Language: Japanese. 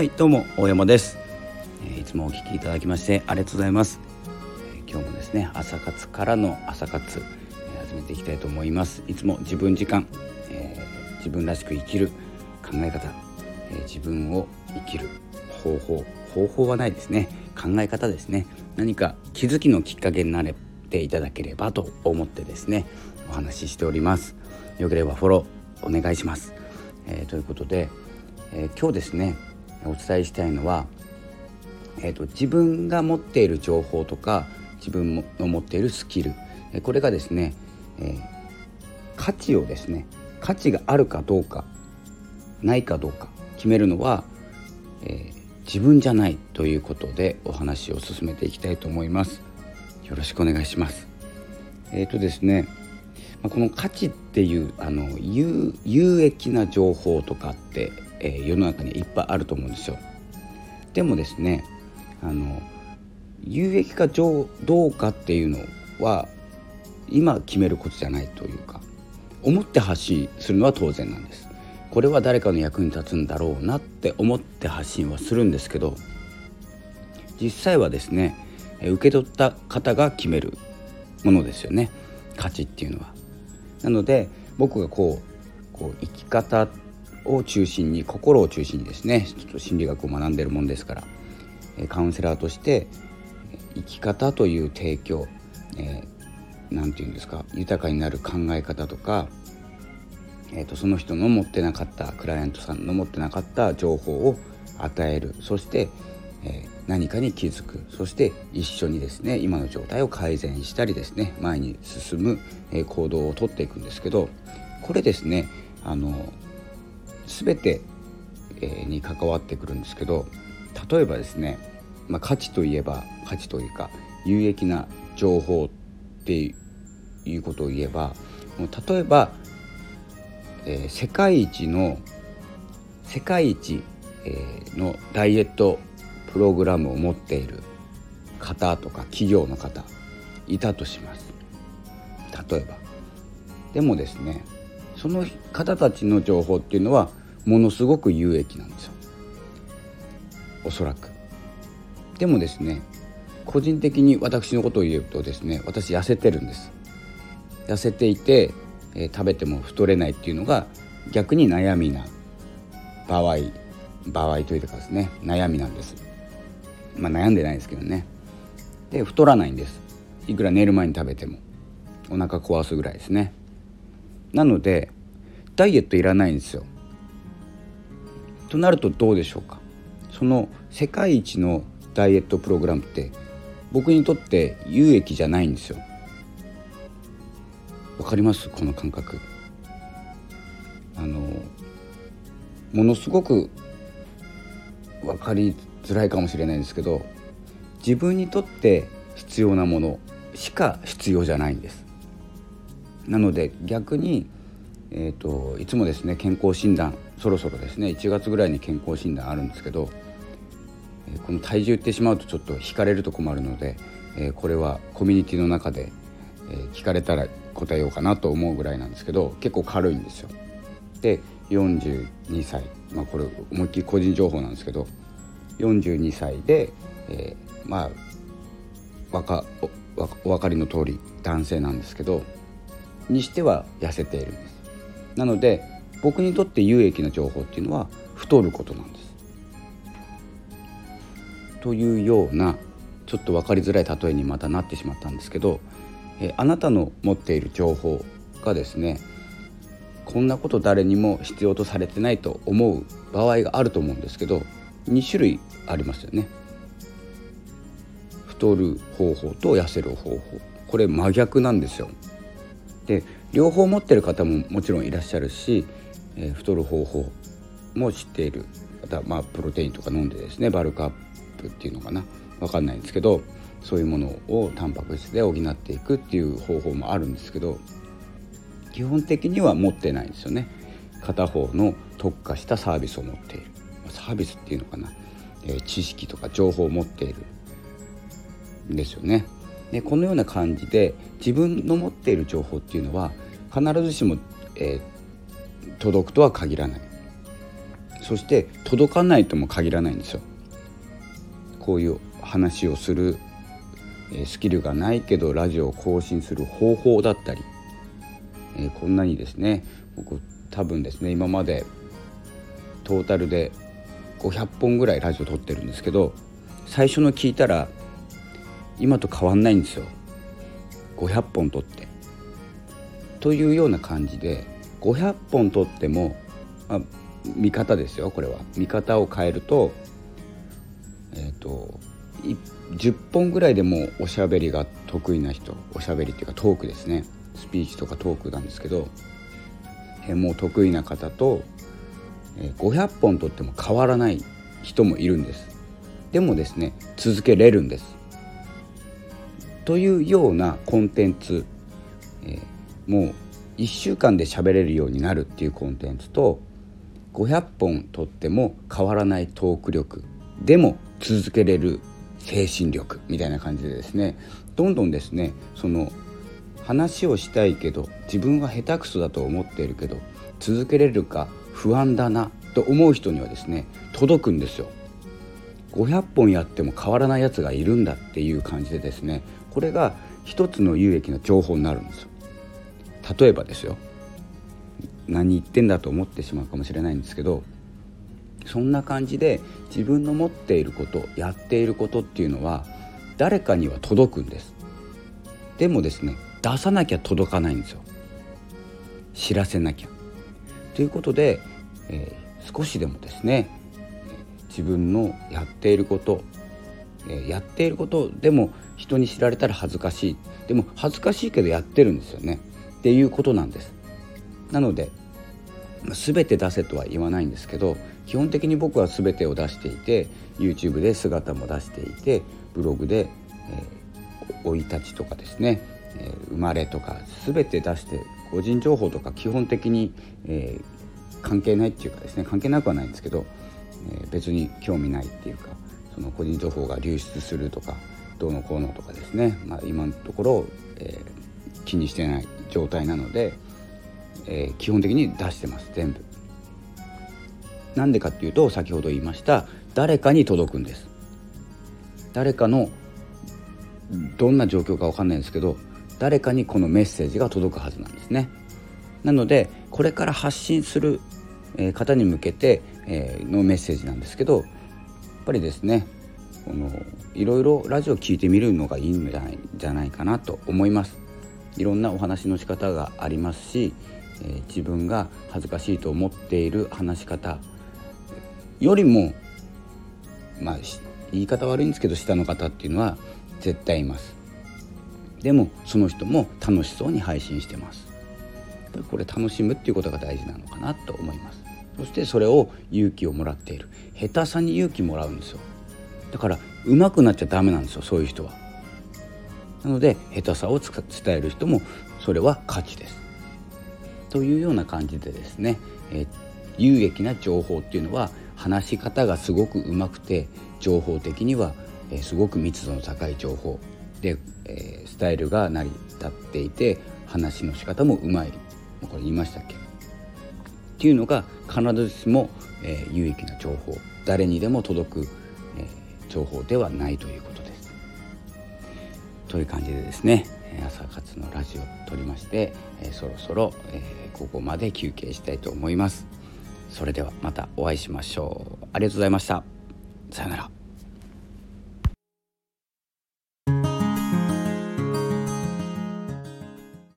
はいどうも大山です、えー、いつもお聞きいただきましてありがとうございます、えー、今日もですね朝活からの朝活、えー、始めていきたいと思います。いつも自分時間、え自分らしく生きる考え方、え自分を生きる方法方法はないですね。考え方ですね。何か気づきのきっかけになれていただければと思ってですねお話ししております。よければフォローお願いします、えー、ということで、えー、今日ですねお伝えしたいのは、えーと、自分が持っている情報とか自分の持っているスキルこれがですね、えー、価値をですね価値があるかどうかないかどうか決めるのは、えー、自分じゃないということでお話を進めていきたいと思います。よろしくお願いします。えっ、ー、とですねこの価値っていうあの有益な情報とかって、えー、世の中にいっぱいあると思うんですよ。でもですねあの有益かどうかっていうのは今決めることじゃないというか思って発信するのは当然なんです。これは誰かの役に立つんだろうなって思って発信はするんですけど実際はですね受け取った方が決めるものですよね価値っていうのは。なので僕がこうこう生き方を中心に心を中心にですねちょっと心理学を学んでるもんですからカウンセラーとして生き方という提供何、えー、て言うんですか豊かになる考え方とか、えーと、その人の持ってなかったクライアントさんの持ってなかった情報を与える。そして、えー、何かに気づく。そして一緒にですね今の状態を改善したりですね前に進む、え行動をとっていくんですけどこれですねあの全て、えに関わってくるんですけど例えばですね、まあ、価値といえば価値というか有益な情報っていうことを言えばもう例えば、えー、世界一の世界一、えー、のダイエットプログラムを持っている方とか企業の方いたとします。例えば。でもですねその方たちの情報っていうのはものすごく有益なんですよ。おそらく。でもですね個人的に私のことを言うとですね私痩せてるんです。痩せていて、えー、食べても太れないっていうのが逆に悩みな場合場合というかですね悩みなんです。まあ、悩んでないですけどね。で太らないんです。いくら寝る前に食べてもお腹壊すぐらいですね。なのでダイエットいらないんですよ。となるとどうでしょうか？その世界一のダイエットプログラムって僕にとって有益じゃないんですよ。わかります？この感覚。あのものすごく分かり辛いかもしれないんですけど自分にとって必要なものしか必要じゃないんです。なので逆に、えーと、いつもですね健康診断そろそろですね1月ぐらいに健康診断あるんですけど、この体重ってしまうとちょっと引かれると困るので、これはコミュニティの中で、聞かれたら答えようかなと思うぐらいなんですけど結構軽いんですよ。で42歳まあこれ思いっきり個人情報なんですけど42歳で、えー、まあお分かりの通り男性なんですけどにしては痩せているんですなので僕にとって有益な情報っていうのは太ることなんです。というようなちょっと分かりづらい例えにまたなってしまったんですけど、え、あなたの持っている情報がですねこんなこと誰にも必要とされてないと思う場合があると思うんですけど2種類ありますよね。太る方法と痩せる方法。これ真逆なんですよ。で両方持ってる方ももちろんいらっしゃるし、え、太る方法も知っている。またまあプロテインとか飲んでですねバルクアップっていうのかな。分かんないんですけどそういうものをタンパク質で補っていくっていう方法もあるんですけど基本的には持ってないんですよね。片方の特化したサービスを持っている。サービスっていうのかな、えー、知識とか情報を持っている。んですよね。でこのような感じで自分の持っている情報っていうのは必ずしも、えー、届くとは限らないそして届かないとも限らないんですよ。こういう話をするスキルがないけどラジオを更新する方法だったり、え、こんなにですね僕多分ですね今までトータルで500本ぐらいラジオ撮ってるんですけど最初の聞いたら今と変わんないんですよ500本撮って。というような感じで500本撮っても、まあ、見方ですよこれは。見方を変えるとえっ、ー、と10本ぐらいでもおしゃべりが得意な人おしゃべりっていうかトークですね。スピーチとかトークなんですけど、え、もう得意な方と、え、500本撮っても変わらない人もいるんです。でもですね続けれるんです。というようなコンテンツ、えー、もう1週間で喋れるようになるっていうコンテンツと500本撮っても変わらないトーク力でも続けれる精神力みたいな感じでですねどんどんですねその話をしたいけど自分は下手くそだと思っているけど続けれるか不安だなと思う人にはですね届くんですよ。500本やっても変わらないやつがいるんだっていう感じでですねこれが一つの有益な情報になるんですよ。例えばですよ。何言ってんだと思ってしまうかもしれないんですけどそんな感じで自分の持っていることやっていることっていうのは誰かには届くんです。でもですね出さなきゃ届かないんですよ。知らせなきゃ。ということで、えー、少しでもですね自分のやっていること、えー、やっていることでも人に知られたら恥ずかしい。でも恥ずかしいけどやってるんですよね。っていうことなんです。なので全て出せとは言わないんですけど基本的に僕は全てを出していて YouTube で姿も出していてブログで生、えー、い立ちとかですね、えー、生まれとか全て出して個人情報とか基本的に、えー、関係ないっていうかですね関係なくはないんですけど、えー、別に興味ないっていうかその個人情報が流出するとかどうのこうのとかですね、まあ、今のところ、えー、気にしてない。状態なので。えー、基本的に出してます全部。なんでかっていうと先ほど言いました誰かに届くんです。誰かのどんな状況か分かんないんですけど誰かにこのメッセージが届くはずなんですね。なのでこれから発信する方に向けてのメッセージなんですけどやっぱりですねこのいろいろラジオ聞いてみるのがいいんじゃないじゃないかなと思います。いろんなお話の仕方がありますしえー、自分が恥ずかしいと思っている話し方よりもまあ言い方悪いんですけど下の方っていうのは絶対います。でもその人も楽しそうに配信してます。これ楽しむっていうことが大事なのかなと思います。そしてそれを勇気をもらっている。下手さに勇気もらうんですよ。だから上手くなっちゃダメなんですよそういう人は。なので下手さを伝える人もそれは価値です。というような感じでですね、え、有益な情報っていうのは話し方がすごくうまくて情報的には、え、すごく密度の高い情報。で、え、スタイルが成り立っていて話の仕方もうまいこれ言いましたっけ？っていうのが必ずしも、え、有益な情報。誰にでも届く、え、情報ではないということ。という感じでですね朝活のラジオ撮りまして、えそろそろ、えここまで休憩したいと思います。それではまたお会いしましょう。ありがとうございました。さようなら。